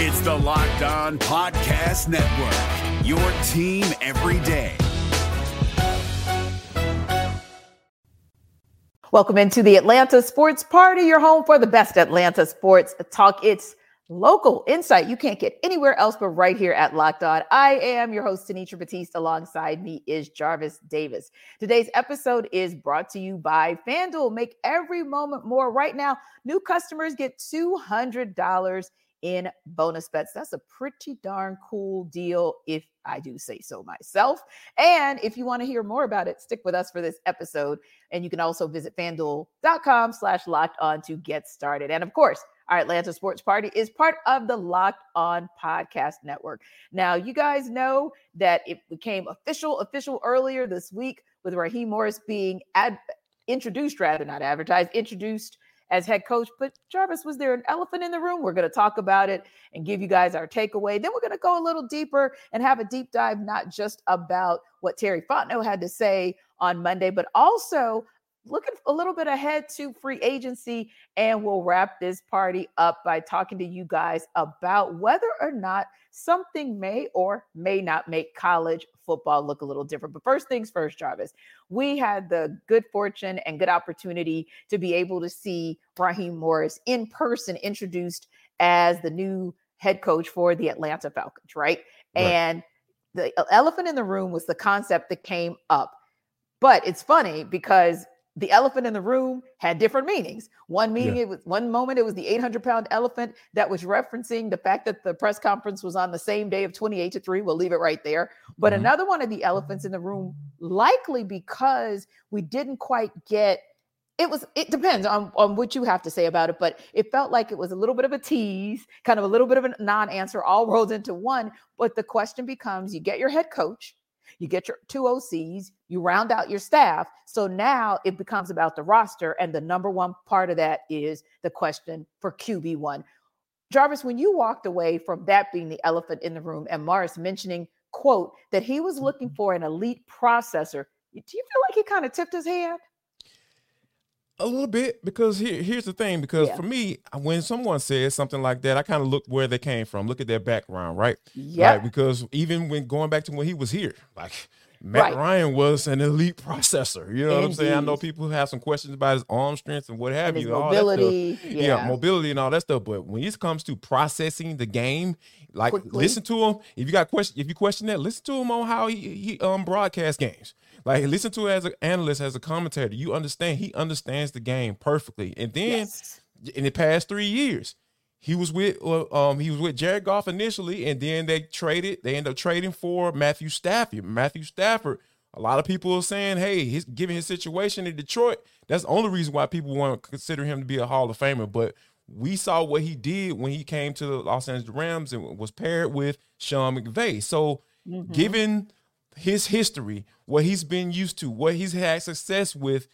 It's the Locked On Podcast Network, your team every day. Welcome into the Atlanta Sports Party, your home for the best Atlanta sports talk. It's local insight you can't get anywhere else but right here at Locked On. I am your host, Tenitra Batiste. Alongside me is Jarvis Davis. Today's episode is brought to you by FanDuel. Make every moment more. Right now, new customers get $200 in bonus bets. That's a pretty darn cool deal, if I do say so myself. And if you want to hear more about it, stick with us for this episode. And you can also visit fanduel.com slash locked on to get started. And of course, our Atlanta Sports Party is part of the Locked On Podcast Network. Now, you guys know that it became official, official earlier this week with Raheem Morris being ad- introduced, rather not advertised, introduced as head coach. But Jarvis, was there an elephant in the room? We're going to talk about it and give you guys our takeaway. Then we're going to go a little deeper and have a deep dive, not just about what Terry Fontenot had to say on Monday, but also looking a little bit ahead to free agency. And we'll wrap this party up by talking to you guys about whether or not something may or may not make college football look a little different. But first things first, Jarvis, we had the good fortune and good opportunity to be able to see Raheem Morris in person introduced as the new head coach for the Atlanta Falcons, right? right. And the elephant in the room was the concept that came up. But it's funny because the elephant in the room had different meanings. One meaning yeah. it was one moment it was the 800 pound elephant that was referencing the fact that the press conference was on the same day of 28 to 3. We'll leave it right there. But mm-hmm. another one of the elephants in the room, likely because we didn't quite get it was it depends on, on what you have to say about it, but it felt like it was a little bit of a tease, kind of a little bit of a non-answer, all rolled into one. But the question becomes you get your head coach you get your two OCs, you round out your staff. So now it becomes about the roster. And the number one part of that is the question for QB1. Jarvis, when you walked away from that being the elephant in the room and Morris mentioning, quote, that he was looking mm-hmm. for an elite processor, do you feel like he kind of tipped his hand? A little bit because here, here's the thing. Because yeah. for me, when someone says something like that, I kind of look where they came from, look at their background, right? Yeah. Like, because even when going back to when he was here, like Matt right. Ryan was an elite processor. You know Indeed. what I'm saying? I know people who have some questions about his arm strength and what have and you. mobility. Yeah. yeah. mobility and all that stuff. But when it comes to processing the game, like Quickly. listen to him. If you got question, if you question that, listen to him on how he, he um broadcast games. Like listen to it as an analyst, as a commentator. You understand. He understands the game perfectly. And then yes. in the past three years, he was with um he was with Jared Goff initially, and then they traded. They ended up trading for Matthew Stafford. Matthew Stafford. A lot of people are saying, hey, he's given his situation in Detroit. That's the only reason why people want to consider him to be a Hall of Famer. But we saw what he did when he came to the Los Angeles Rams and was paired with Sean McVay. So, mm-hmm. given his history, what he's been used to, what he's had success with,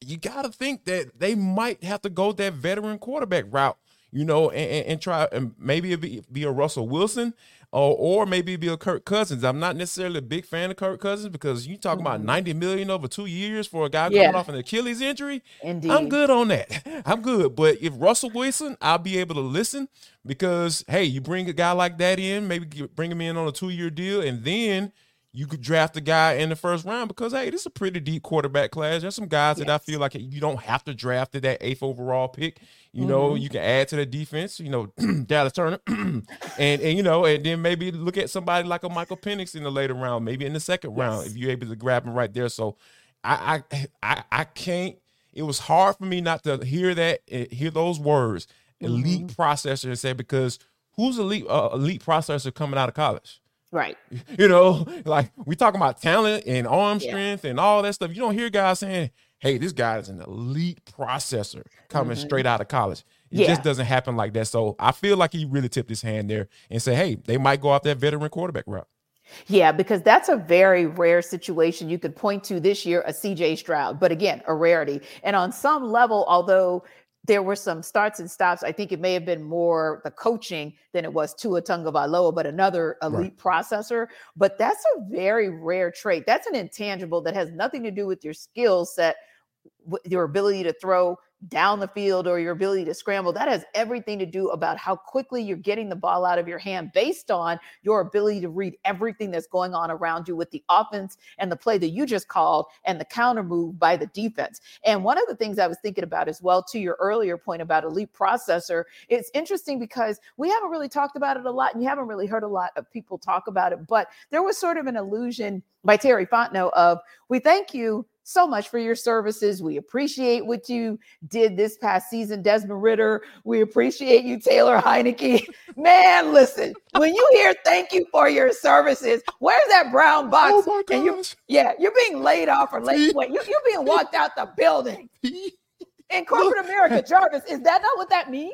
you got to think that they might have to go that veteran quarterback route, you know, and, and, and try and maybe be, be a Russell Wilson or, or maybe be a Kirk Cousins. I'm not necessarily a big fan of Kirk Cousins because you talk mm-hmm. about 90 million over two years for a guy yeah. coming off an Achilles injury. Indeed. I'm good on that. I'm good. But if Russell Wilson, I'll be able to listen because hey, you bring a guy like that in, maybe bring him in on a two year deal, and then you could draft a guy in the first round because hey, this is a pretty deep quarterback class. There's some guys yes. that I feel like you don't have to draft at that eighth overall pick. You mm-hmm. know, you can add to the defense. You know, Dallas Turner, and and you know, and then maybe look at somebody like a Michael Penix in the later round, maybe in the second yes. round if you're able to grab him right there. So, I I I, I can't. It was hard for me not to hear that, eh, hear those words, mm-hmm. elite processor, and say because who's elite uh, elite processor coming out of college? Right. You know, like we talking about talent and arm yeah. strength and all that stuff. You don't hear guys saying, hey, this guy is an elite processor coming mm-hmm. straight out of college. It yeah. just doesn't happen like that. So I feel like he really tipped his hand there and say, hey, they might go off that veteran quarterback route. Yeah, because that's a very rare situation. You could point to this year a CJ Stroud, but again, a rarity. And on some level, although there were some starts and stops. I think it may have been more the coaching than it was Tua Tagovailoa, but another elite right. processor. But that's a very rare trait. That's an intangible that has nothing to do with your skill set, your ability to throw down the field or your ability to scramble. That has everything to do about how quickly you're getting the ball out of your hand based on your ability to read everything that's going on around you with the offense and the play that you just called and the counter move by the defense. And one of the things I was thinking about as well to your earlier point about elite processor, it's interesting because we haven't really talked about it a lot and you haven't really heard a lot of people talk about it, but there was sort of an illusion by Terry Fontenot of we thank you so much for your services. We appreciate what you did this past season, Desmond Ridder. We appreciate you, Taylor Heinicke. Man, listen, when you hear thank you for your services, where's that brown oh box? Oh my and you, yeah, you're being laid off or late. Wait, you, you're being walked out the building. In corporate America, Jarvis, is that not what that means?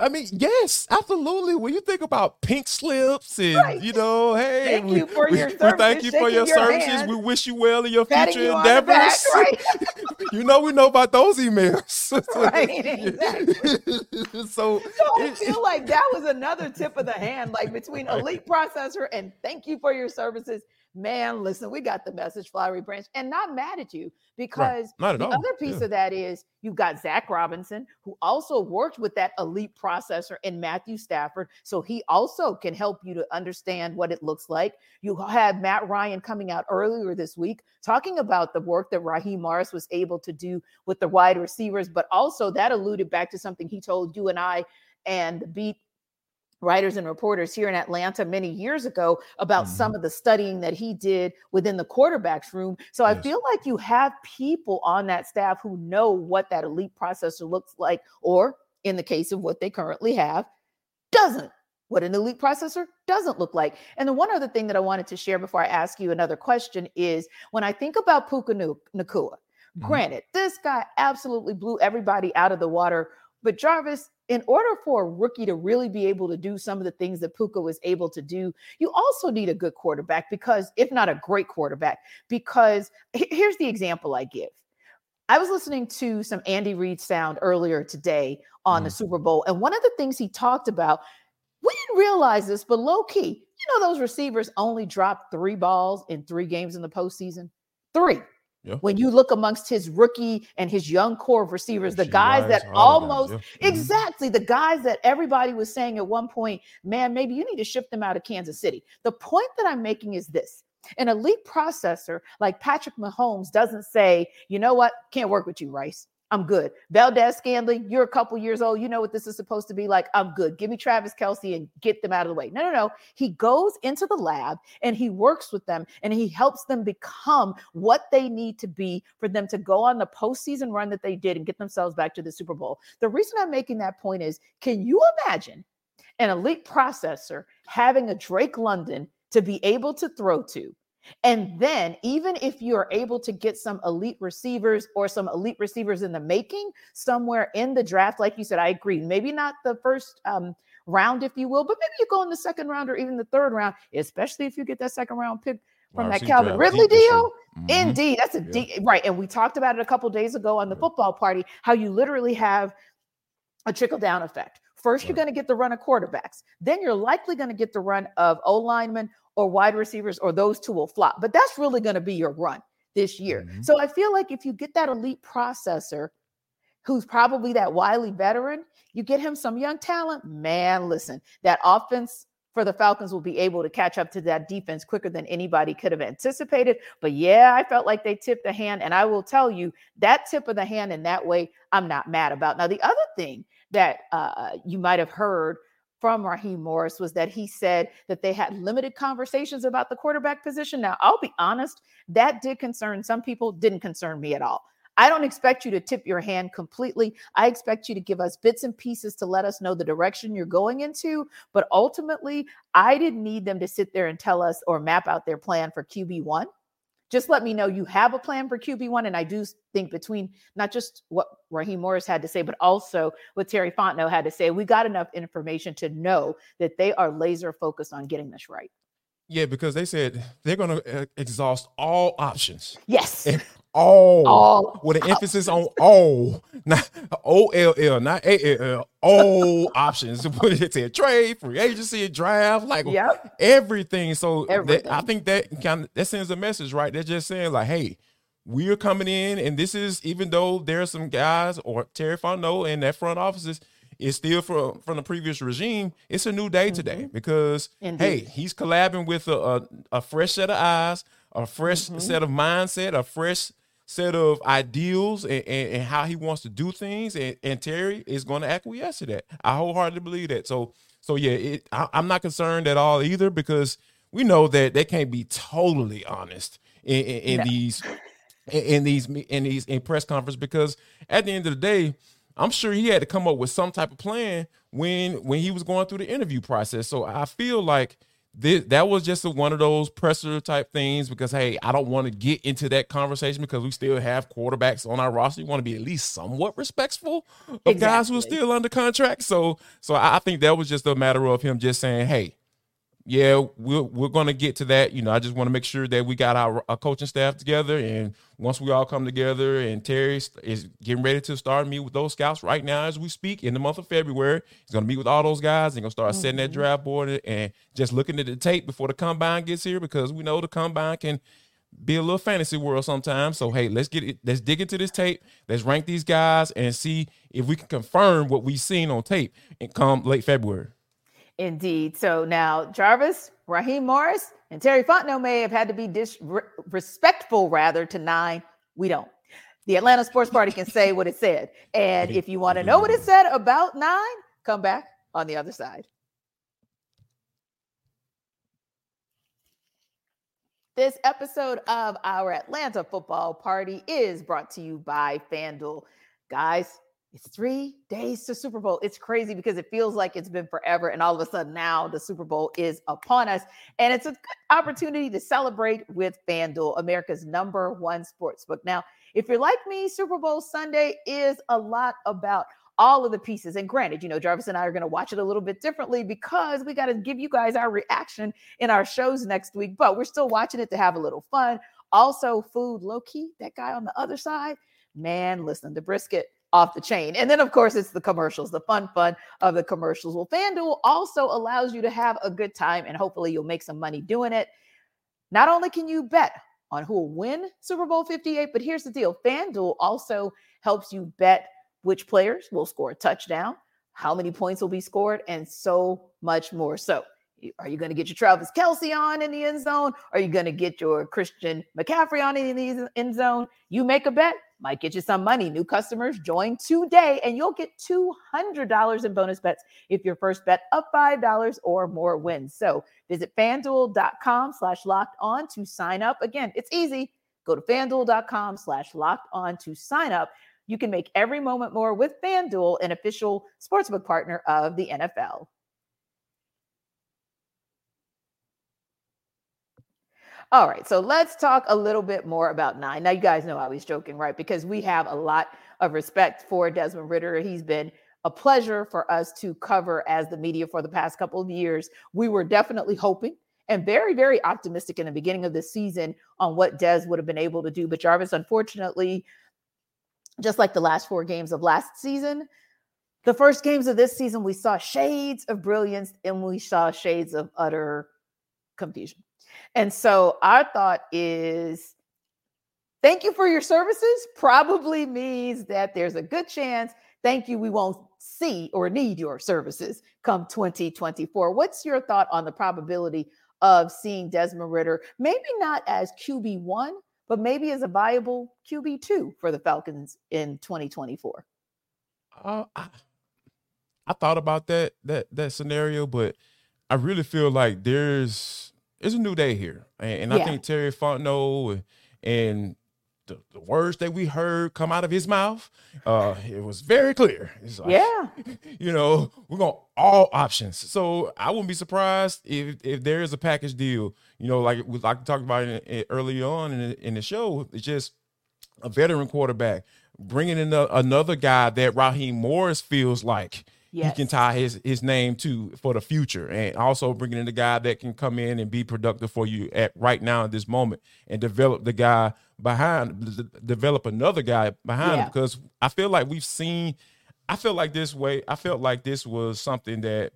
I mean, yes, absolutely. When you think about pink slips and Right. you know, hey, Thank we, you for we- your we thank you for your your services. hand, we wish you well in your future you the back, endeavors. right? you know, we know about those emails. Right, exactly. so, So I it- feel like that was another tip of the hand, like between elite processor and thank you for your services. Man, listen, we got the message, Flowery Branch, and not mad at you because not at the all. other piece Yeah. of that is you've got Zach Robinson, who also worked with that elite processor in Matthew Stafford. So he also can help you to understand what it looks like. You had Matt Ryan coming out earlier this week talking about the work that Raheem Morris was able to do with the wide receivers, but also that alluded back to something he told you and I and the beat writers and reporters here in Atlanta many years ago about some of the studying that he did within the quarterbacks room. So I feel like you have people on that staff who know what that elite processor looks like, or in the case of what they currently have, doesn't. What an elite processor doesn't look like. And the one other thing that I wanted to share before I ask you another question is when I think about Puka Nacua, Mhm. granted, this guy absolutely blew everybody out of the water. But Jarvis, in order for a rookie to really be able to do some of the things that Puka was able to do, you also need a good quarterback because, if not a great quarterback, because here's the example I give. I was listening to some Andy Reid sound earlier today on the mm. Super Bowl, and one of the things he talked about, we didn't realize this, but low key, you know, those receivers only dropped three balls in three games in the postseason. Three. Yeah. When you look amongst his rookie and his young core of receivers, the guys that all of them, almost yeah. Mhm. exactly the guys that everybody was saying at one point, man, maybe you need to ship them out of Kansas City. The point that I'm making is this an elite processor like Patrick Mahomes doesn't say, you know what, can't work with you, Rice. I'm good. Valdes-Scantling, you're a couple years old. You know what this is supposed to be like. I'm good. Give me Travis Kelce and get them out of the way. No, no, no. He goes into the lab and he works with them and he helps them become what they need to be for them to go on the postseason run that they did and get themselves back to the Super Bowl. The reason I'm making that point is can you imagine an elite processor having a Drake London to be able to throw to? And then, even if you're able to get some elite receivers or some elite receivers in the making somewhere in the draft, like you said, I agree. Maybe not the first um, round, if you will, but maybe you go in the second round or even the third round, especially if you get that second round pick from that Calvin Ridley deep this year. deal. Mhm. Indeed, that's a Yeah. deep right. And we talked about it a couple days ago on the Yeah. football party, how you literally have a trickle down effect. First, you're going to get the run of quarterbacks. Then you're likely going to get the run of O linemen or wide receivers, or those two will flop. But that's really going to be your run this year. Mhm. So I feel like if you get that elite processor who's probably that wily veteran, you get him some young talent. Man, listen, that offense for the Falcons will be able to catch up to that defense quicker than anybody could have anticipated. But yeah, I felt like they tipped the hand. And I will tell you that tip of the hand in that way, I'm not mad about. Now, the other thing that uh, you might have heard from Raheem Morris was that he said that they had limited conversations about the quarterback position. Now, I'll be honest, that did concern some people, didn't concern me at all. I don't expect you to tip your hand completely. I expect you to give us bits and pieces to let us know the direction you're going into. But ultimately, I didn't need them to sit there and tell us or map out their plan for QB1. Just let me know you have a plan for QB1. And I do think between not just what Raheem Morris had to say, but also what Terry Fontenot had to say, we got enough information to know that they are laser focused on getting this right. Yeah, because they said they're going to eh, exhaust all options. Yes. And all, All with an emphasis on all, not O L L, not A L L, all options. What it said, trade, free agency, draft, like Yep. everything. So that- I think that kind of that sends a message, right? They're just saying like, hey, we're coming in, and this is even though there are some guys or Terry Fontenot and that front offices is still from from the previous regime. It's a new day today mm-hmm. because Indeed. hey, he's collabing with a, a, a, fresh set of eyes, a fresh mm-hmm. set of mindset, a fresh set of ideals and, and, and, how he wants to do things and, and Terry is going to acquiesce to that. I wholeheartedly believe that. So so yeah, it, I, I'm not concerned at all either because we know that they can't be totally honest in, in, in no. these in these in these in press conference because at the end of the day, I'm sure he had to come up with some type of plan when when he was going through the interview process. So I feel like this, that was just a, one of those presser type things because hey, I don't want to get into that conversation because we still have quarterbacks on our roster. You want to be at least somewhat respectful of exactly. guys who are still under contract. So so I think that was just a matter of him just saying, hey, yeah, we're we're gonna get to that. You know, I just want to make sure that we got our, our, coaching staff together, and once we all come together, and Terry is getting ready to start meet with those scouts right now as we speak in the month of February. He's gonna meet with all those guys. and gonna start mm-hmm. setting that draft board and just looking at the tape before the combine gets here because we know the combine can be a little fantasy world sometimes. So hey, let's get it. Let's dig into this tape. Let's rank these guys and see if we can confirm what we've seen on tape and come late February. Indeed. So now Jarvis, Raheem Morris, and Terry Fontenot may have had to be dis- respectful rather to nine. We don't. The Atlanta Sports Party can say what it said. And if you want to know what it said about nine, come back on the other side. This episode of our Atlanta Football Party is brought to you by FanDuel. Guys, it's three days to Super Bowl. It's crazy because it feels like it's been forever. And all of a sudden now the Super Bowl is upon us. And it's a good opportunity to celebrate with FanDuel, America's number one sports book. Now, if you're like me, Super Bowl Sunday is a lot about all of the pieces. And granted, you know, Jarvis and I are going to watch it a little bit differently because we got to give you guys our reaction in our shows next week, but we're still watching it to have a little fun. Also, food low key, that guy on the other side, man, listen, the brisket off the chain. And then, of course, it's the commercials, the fun, fun of the commercials. Well, FanDuel also allows you to have a good time and hopefully you'll make some money doing it. Not only can you bet on who will win Super Bowl 58, but here's the deal FanDuel also helps you bet which players will score a touchdown, how many points will be scored, and so much more. So, are you going to get your Travis Kelce on in the end zone? Are you going to get your Christian McCaffrey on in the end zone? You make a bet, might get you some money. New customers join today and you'll get $200 in bonus bets if your first bet of $5 or more wins. So visit fanduel.com slash locked on to sign up. Again, it's easy. Go to fanduel.com slash locked on to sign up. You can make every moment more with FanDuel, an official sportsbook partner of the NFL. All right, so let's talk a little bit more about nine. Now, you guys know I was joking, right? Because we have a lot of respect for Desmond Ridder. He's been a pleasure for us to cover as the media for the past couple of years. We were definitely hoping and very, very optimistic in the beginning of the season on what Des would have been able to do. But Jarvis, unfortunately, just like the last four games of last season, the first games of this season, we saw shades of brilliance and we saw shades of utter confusion. And so our thought is thank you for your services probably means that there's a good chance thank you we won't see or need your services come 2024. What's your thought on the probability of seeing Desmond Ridder maybe not as QB1 but maybe as a viable QB2 for the Falcons in 2024? Uh, I, I thought about that that that scenario but I really feel like there's it's a new day here, and, and yeah. I think Terry Fontenot and, and the, the, words that we heard come out of his mouth, uh, it was very clear. Like, yeah, you know, we're going all options. So I wouldn't be surprised if if there is a package deal. You know, like we like talked about it, it early on in the, in the show. It's just a veteran quarterback bringing in a, another guy that Raheem Morris feels like yes. he can tie his his name to for the future, and also bringing in the guy that can come in and be productive for you at right now at this moment, and develop the guy behind, develop another guy behind yeah. him. Because I feel like we've seen, I feel like this way, I felt like this was something that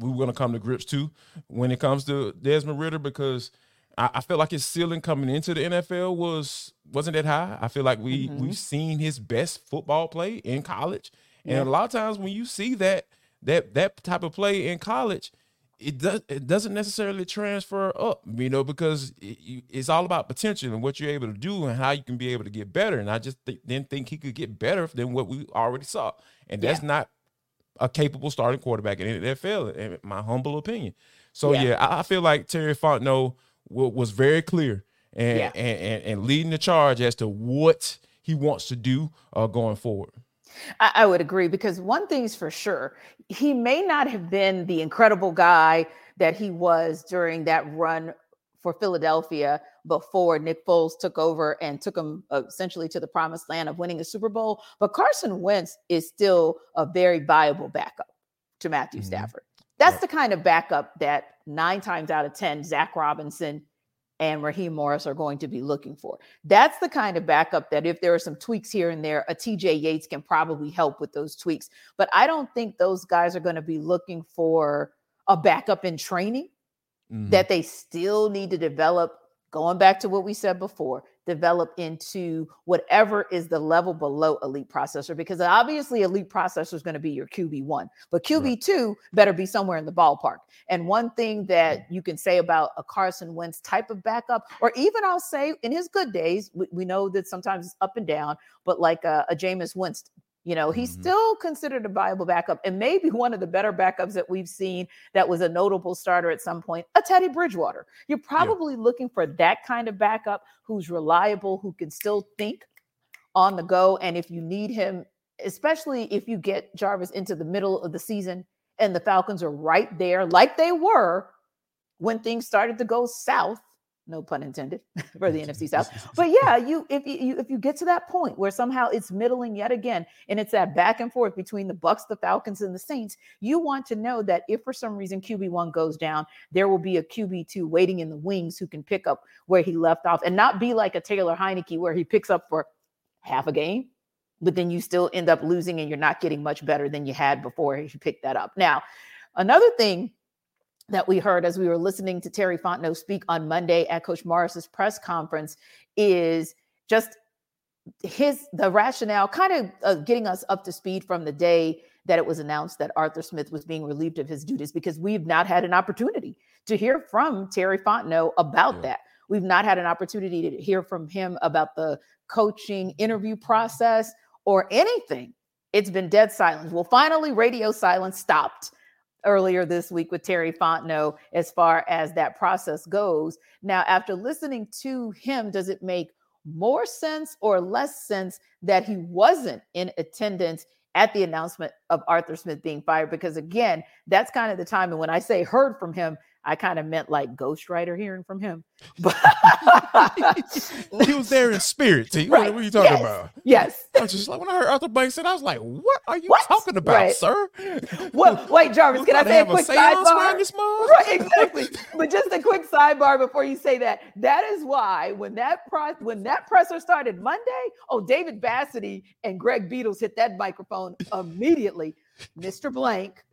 we were going to come to grips to when it comes to Desmond Ridder because I, I feel like his ceiling coming into the NFL was wasn't that high. I feel like we Mhm. we've seen his best football play in college, and Yeah. a lot of times when you see that that that type of play in college, it does it doesn't necessarily transfer up, you know, because it, it's all about potential and what you're able to do and how you can be able to get better. And I just th- didn't think he could get better than what we already saw, and that's not a capable starting quarterback in the NFL, in my humble opinion. So Yeah. yeah, I, I feel like Terry Fontenot wa- was very clear and, Yeah. and, and and leading the charge as to what he wants to do uh, going forward. I, I would agree because one thing's for sure, he may not have been the incredible guy that he was during that run for Philadelphia before Nick Foles took over and took him uh, essentially to the promised land of winning a Super Bowl. But Carson Wentz is still a very viable backup to Matthew Mhm. Stafford. That's Right. the kind of backup that nine times out of 10, Zach Robinson and Raheem Morris are going to be looking for. That's the kind of backup that if there are some tweaks here and there, a TJ Yates can probably help with those tweaks. But I don't think those guys are going to be looking for a backup in training Mhm. that they still need to develop. Going back to what we said before, develop into whatever is the level below elite processor, because obviously elite processor is going to be your QB1, but QB2 better be somewhere in the ballpark. And one thing that you can say about a Carson Wentz type of backup, or even I'll say in his good days, we, we know that sometimes it's up and down, but like a, a Jameis Winston, you know, he's Mhm. still considered a viable backup and maybe one of the better backups that we've seen that was a notable starter at some point, a Teddy Bridgewater. You're probably looking for that kind of backup who's reliable, who can still think on the go. And if you need him, especially if you get Jarvis into the middle of the season and the Falcons are right there, like they were when things started to go south, no pun intended for the NFC South. But yeah, you if you, if you get to that point where somehow it's middling yet again, and it's that back and forth between the Bucks, the Falcons, and the Saints, you want to know that if for some reason QB one goes down, there will be a QB two waiting in the wings who can pick up where he left off, and not be like a Taylor Heinicke where he picks up for half a game, but then you still end up losing and you're not getting much better than you had before you picked that up. Now, another thing that we heard as we were listening to Terry Fontenot speak on Monday at Coach Morris's press conference is just his the rationale kind of uh, getting us up to speed from the day that it was announced that Arthur Smith was being relieved of his duties because we've not had an opportunity to hear from Terry Fontenot about Yeah. that. We've not had an opportunity to hear from him about the coaching interview process or anything. It's been dead silence. Well, finally, radio silence stopped earlier this week with Terry Fontenot as far as that process goes. Now, after listening to him, does it make more sense or less sense that he wasn't in attendance at the announcement of Arthur Smith being fired? Because again, that's kind of the time. And when I say heard from him, I kind of meant like ghostwriter hearing from him. But he was there in spirit. T. Right. What, are you talking Yes. about? yes. I was just like when I heard Arthur Blank said, I was like, "What are you What? talking about, Right. sir?" What, wait, Jarvis, can I say a quick around sidebar? this? Right, exactly. but just a quick sidebar before you say that. That is why when that pro- when that presser started Monday, oh, David Bassity and Greg Beadles hit that microphone immediately. Mr. Blank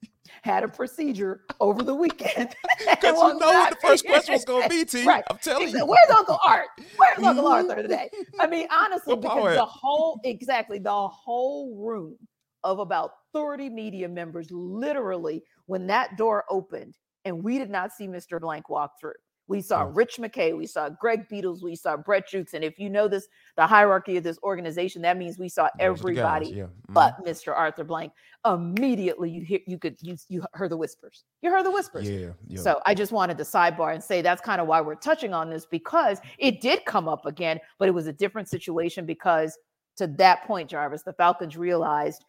had a procedure over the weekend. Because you know what the first question was going to be, T. Right. I'm telling Exactly. you. Where's Uncle Art? Where's Uncle Mhm. Arthur today? I mean, honestly, because the whole exactly the whole room of about 30 media members, literally, when that door opened, and we did not see Mr. Blank walk through. We saw Yeah. Rich McKay, we saw Greg Beadles, we saw Brett Jewkes. And if you know this, the hierarchy of this organization, that means we saw the guys, everybody yeah. Mhm. but Mr. Arthur Blank. Immediately you hear you could you you heard the whispers. You heard the whispers. yeah, yeah. So I just wanted to sidebar and say that's kind of why we're touching on this because it did come up again, but it was a different situation because to that point, Jarvis, the Falcons realized,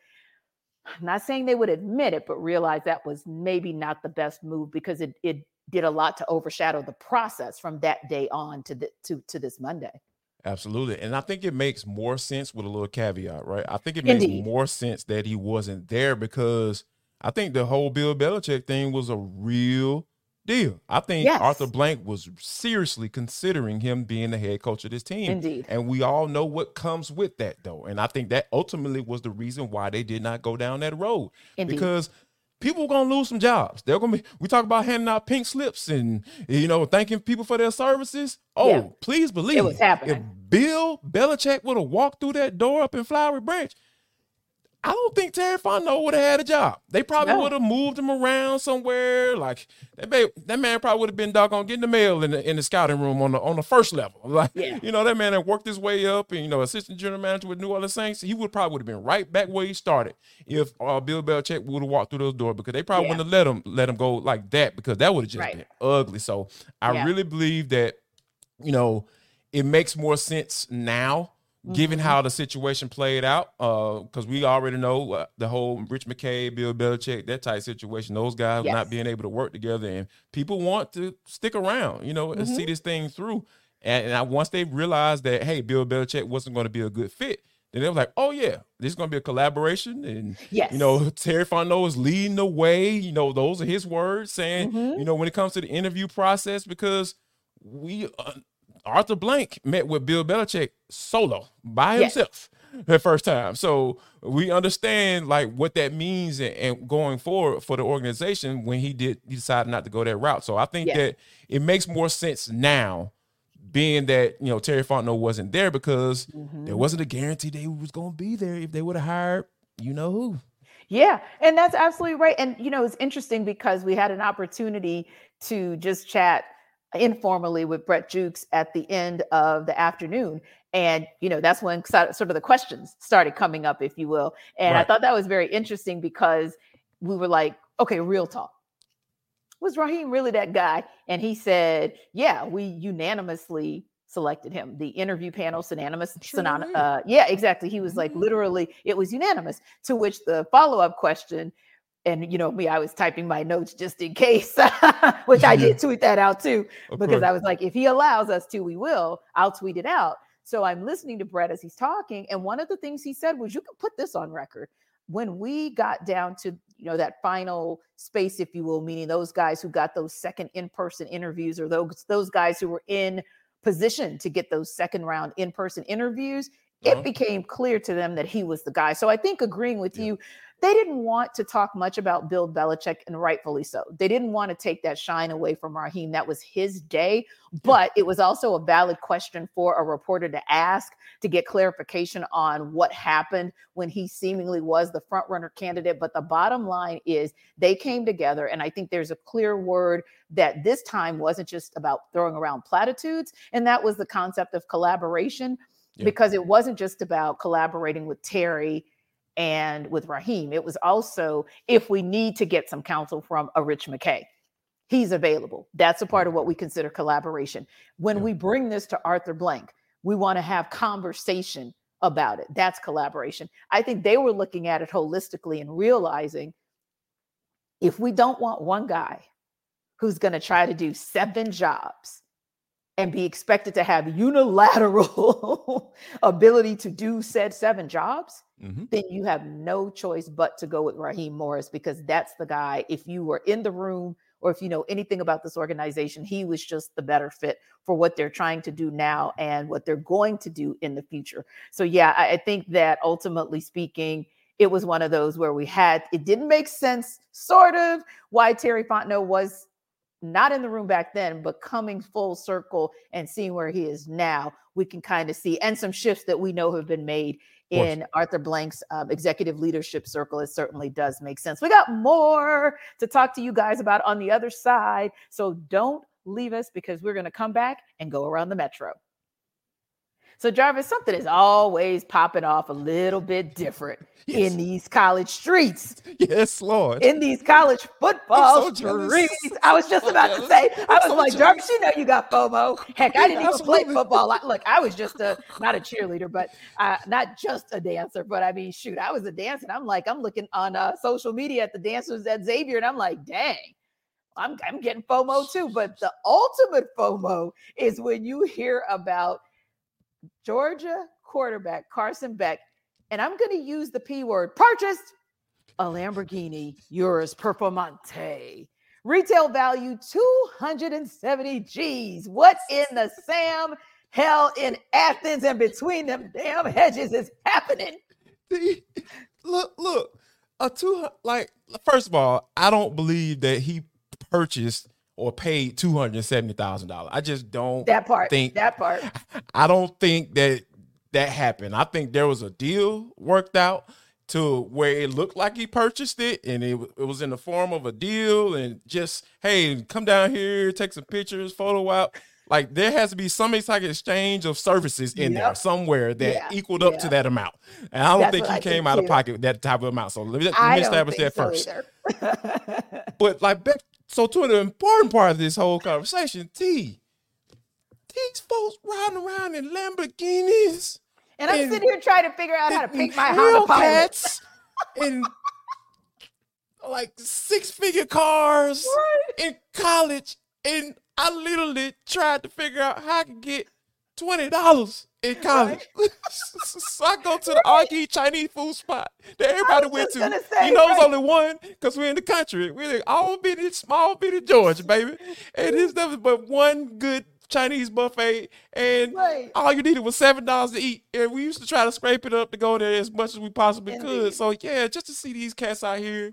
not saying they would admit it, but realize that was maybe not the best move because it it did a lot to overshadow the process from that day on to the to to this Monday. Absolutely. And I think it makes more sense with a little caveat, right? I think it makes Indeed. more sense that he wasn't there because I think the whole Bill Belichick thing was a real deal. I think Yes. Arthur Blank was seriously considering him being the head coach of this team. Indeed. And we all know what comes with that, though. And I think that ultimately was the reason why they did not go down that road Indeed. because people are gonna lose some jobs. They're gonna be. We talk about handing out pink slips and you know thanking people for their services. Oh, yeah. please believe it was happening. If Bill Belichick would have walked through that door up in Flowery Branch, I don't think Terry Fontenot would have had a job. They probably no. would have moved him around somewhere. Like that, man, that man probably would have been doggone getting the mail in the in the scouting room on the on the first level. Like yeah. you know, that man had worked his way up and you know, assistant general manager with New Orleans Saints. He would probably would have been right back where he started if uh, Bill Belichick would have walked through those doors because they probably yeah. wouldn't have let him let him go like that because that would have just right. been ugly. So I yeah. really believe that you know it makes more sense now given mm-hmm. how the situation played out, uh, because uh, we already know uh, the whole Rich McKay, Bill Belichick, that type situation, those guys yes. not being able to work together, and people want to stick around, you know, and mm-hmm. see this thing through. And, and I, once they realized that, hey, Bill Belichick wasn't going to be a good fit, then they were like, oh yeah, this is going to be a collaboration, and yes. you know, Terry Fontenot is leading the way. You know, those are his words, saying, mm-hmm. you know, when it comes to the interview process, because we. Uh, Arthur Blank met with Bill Belichick solo by himself yes. the first time. So we understand like what that means and, and, going forward for the organization when he did he decided not to go that route. So I think yes. that it makes more sense now being that you know Terry Fontenot wasn't there because mm-hmm. there wasn't a guarantee they was going to be there if they would have hired you know who. Yeah, and that's absolutely right. And you know, it's interesting because we had an opportunity to just chat informally with Brett Jewkes at the end of the afternoon. And, you know, that's when sort of the questions started coming up, if you will. And right. I thought that was very interesting because we were like, okay, real talk. Was Raheem really that guy? And he said, yeah, we unanimously selected him. The interview panel, unanimous. uh, yeah, exactly. He was like, mm-hmm. literally, it was unanimous. To which the follow up question and you know me, I was typing my notes just in case, which I did tweet that out too, of because course. I was like, if he allows us to, we will. I'll tweet it out. So I'm listening to Brett as he's talking, and one of the things he said was, "You can put this on record." When we got down to you know that final space, if you will, meaning those guys who got those second in-person interviews, or those those guys who were in position to get those second round in-person interviews, uh-huh. it became clear to them that he was the guy. So I think agreeing with yeah. you, they didn't want to talk much about Bill Belichick, and rightfully so. They didn't want to take that shine away from Raheem. That was his day. But it was also a valid question for a reporter to ask to get clarification on what happened when he seemingly was the frontrunner candidate. But the bottom line is they came together, and I think there's a clear word that this time wasn't just about throwing around platitudes, and that was the concept of collaboration. Yeah. Because it wasn't just about collaborating with Terry and with Raheem. It was also if we need to get some counsel from a Rich McKay, he's available. That's a part of what we consider collaboration. When we bring this to Arthur Blank, we want to have conversation about it. That's collaboration. I think they were looking at it holistically and realizing if we don't want one guy who's going to try to do seven jobs and be expected to have unilateral ability to do said seven jobs, mm-hmm. then you have no choice but to go with Raheem Morris because that's the guy. If you were in the room or if you know anything about this organization, he was just the better fit for what they're trying to do now and what they're going to do in the future. So, yeah, I, I think that ultimately speaking, it was one of those where we had it didn't make sense, sort of, why Terry Fontenot was not in the room back then, but coming full circle and seeing where he is now, we can kind of see, and some shifts that we know have been made in Arthur Blank's um, executive leadership circle. It certainly does make sense. We got more to talk to you guys about on the other side. So don't leave us because we're going to come back and go around the metro. So, Jarvis, something is always popping off a little bit different yes. in these college streets. Yes, Lord. In these college football so streets. I was just so about jealous. to say, I was like, jealous. Jarvis, you know you got FOMO. Heck, I didn't even play football. I, look, I was just a not a cheerleader, but uh, not just a dancer. But I mean, shoot, I was a dancer. And I'm like, I'm looking on uh, social media at the dancers at Xavier, and I'm like, dang. I'm, I'm getting FOMO too, but the ultimate FOMO is when you hear about Georgia quarterback Carson Beck, and I'm going to use the P word purchased a Lamborghini Urus Performante. Retail value 270 G's. What in the Sam hell in Athens and between them damn hedges is happening? look, look. a two like first of all, I don't believe that he purchased or paid two hundred seventy thousand dollars. I just don't that part. think that part. I don't think that that happened. I think there was a deal worked out to where it looked like he purchased it and it, it was in the form of a deal and just hey come down here take some pictures photo out like there has to be some type of exchange of services in Yep. there somewhere that Yeah, equaled up to that amount and i don't That's think he I came think out of pocket with that type of amount so let me, let me establish that so first but like back so to the important part of this whole conversation t these folks riding around in lamborghinis and I'm And- sitting here trying to figure out how to pick my Honda Pilot. And like six figure cars in college. And I literally tried to figure out how I could get twenty dollars in college. so I go to the Argy Chinese food spot that everybody went to. say, you know, it's right. only one because we're in the country. We're all bitty, small bitty Georgia, baby. And it's nothing but one good Chinese buffet. And Right. all you needed was seven dollars to eat. And we used to try to scrape it up to go there as much as we possibly could. So yeah, just to see these cats out here.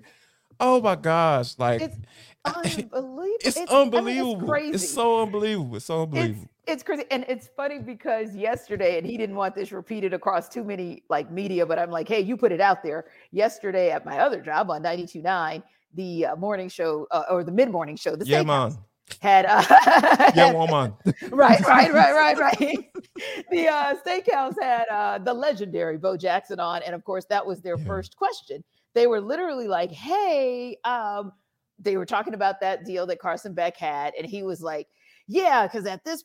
Oh my gosh. Like It's unbelievable. it's, I mean, unbelievable. crazy. it's so unbelievable. It's so unbelievable. it's crazy and it's funny because yesterday and he didn't want this repeated across too many like media but i'm like hey you put it out there yesterday at my other job on 92.9 the uh, morning show uh, or the mid-morning show the yeah, Steakhouse, man. had uh Yeah, woman. right right right right right the uh steakhouse had uh the legendary bo jackson on and of course that was their Yeah. first question they were literally like hey um they were talking about that deal that carson beck had and he was like yeah because at this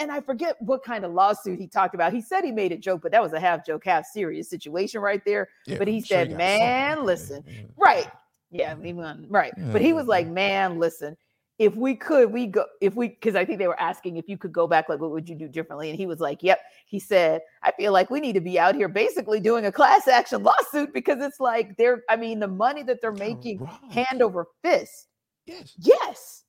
and i forget what kind of lawsuit he talked about he said he made a joke but that was a half joke half serious situation right there Yeah, But he I'm said, got "Man, listen, Yeah, yeah. right yeah won, right but he was like man listen if we could we go if we because i think they were asking if you could go back like what would you do differently and he was like yep he said i feel like we need to be out here basically doing a class action lawsuit because it's like they're i mean the money that they're making Correct. hand over fist Yes. yes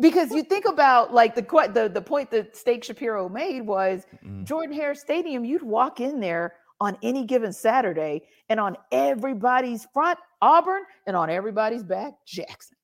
because you think about like the the the point that Steak Shapiro made was Mm. Jordan Hare Stadium, you'd walk in there on any given Saturday, and on everybody's front, Auburn, and on everybody's back, Jackson.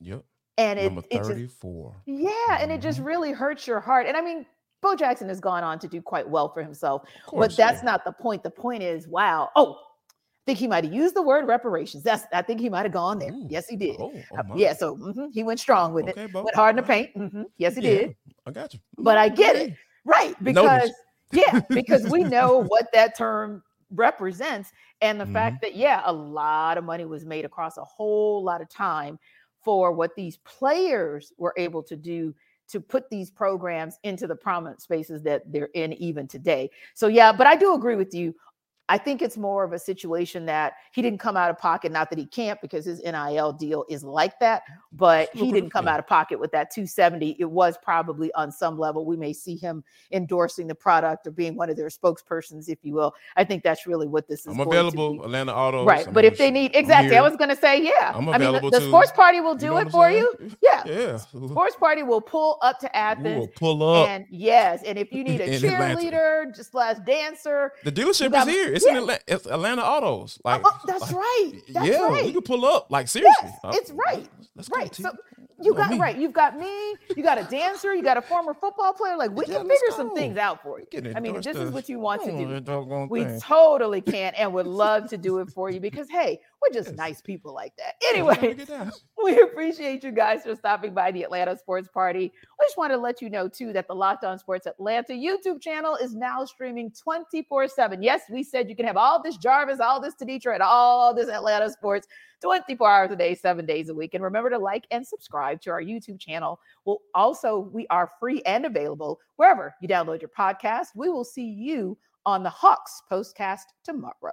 Yep. And it, Number it just, 34. yeah, and it just Mhm. really hurts your heart. And I mean, Bo Jackson has gone on to do quite well for himself, but that's yeah. not the point. The point is, wow. Oh, I think he might have used the word reparations. That's I think he might have gone there. Ooh. Yes, he did. Oh, oh yeah, so mhm, he went strong with Okay, it. Bo. Went hard in the paint. mhm, Yes, he Yeah, did. I got you. But I get it. Right. Because, yeah, because we know what that term represents. And the fact that, yeah, a lot of money was made across a whole lot of time for what these players were able to do to put these programs into the prominent spaces that they're in even today. So, yeah, but I do agree with you. I think it's more of a situation that he didn't come out of pocket. Not that he can't, because his NIL deal is like that, but he didn't come out of pocket with that 270. It was probably on some level. We may see him endorsing the product or being one of their spokespersons, if you will. I think that's really what this is. I'm available. Atlanta Autos. Right. I'm But if they need, exactly, I was going to say, yeah. I'm I mean, the, available the sports party will You do know it for you. Yeah. Yeah. Sports party will pull up to Athens. will pull up. And yes, and if you need a cheerleader, just slash dancer, the dealership got- is here. It's yeah. in Atlanta, it's Atlanta Autos. oh, Like oh, that's like, right. That's yeah, right. we could pull up. Like seriously. Yes, Uh, it's right. Let's go, Right. T. So you got me. right. You've got me. You got a dancer. You got a former football player. Like we Yeah, can figure some things out for you. I mean, if this is what you want to Oh, do. We thing. totally can and would love to do it for you because hey, we're just Yes. nice people like that. Anyway, we appreciate you guys for stopping by the Atlanta Sports Party. We just want to let you know too that the Locked On Sports Atlanta YouTube channel is now streaming 24/7. Yes, we said you can have all this Jarvis, all this Tenitra, and all this Atlanta sports 24 hours a day, seven days a week. And remember to like and subscribe to our YouTube channel. Well, also we are free and available wherever you download your podcast. We will see you on the Hawks postcast tomorrow.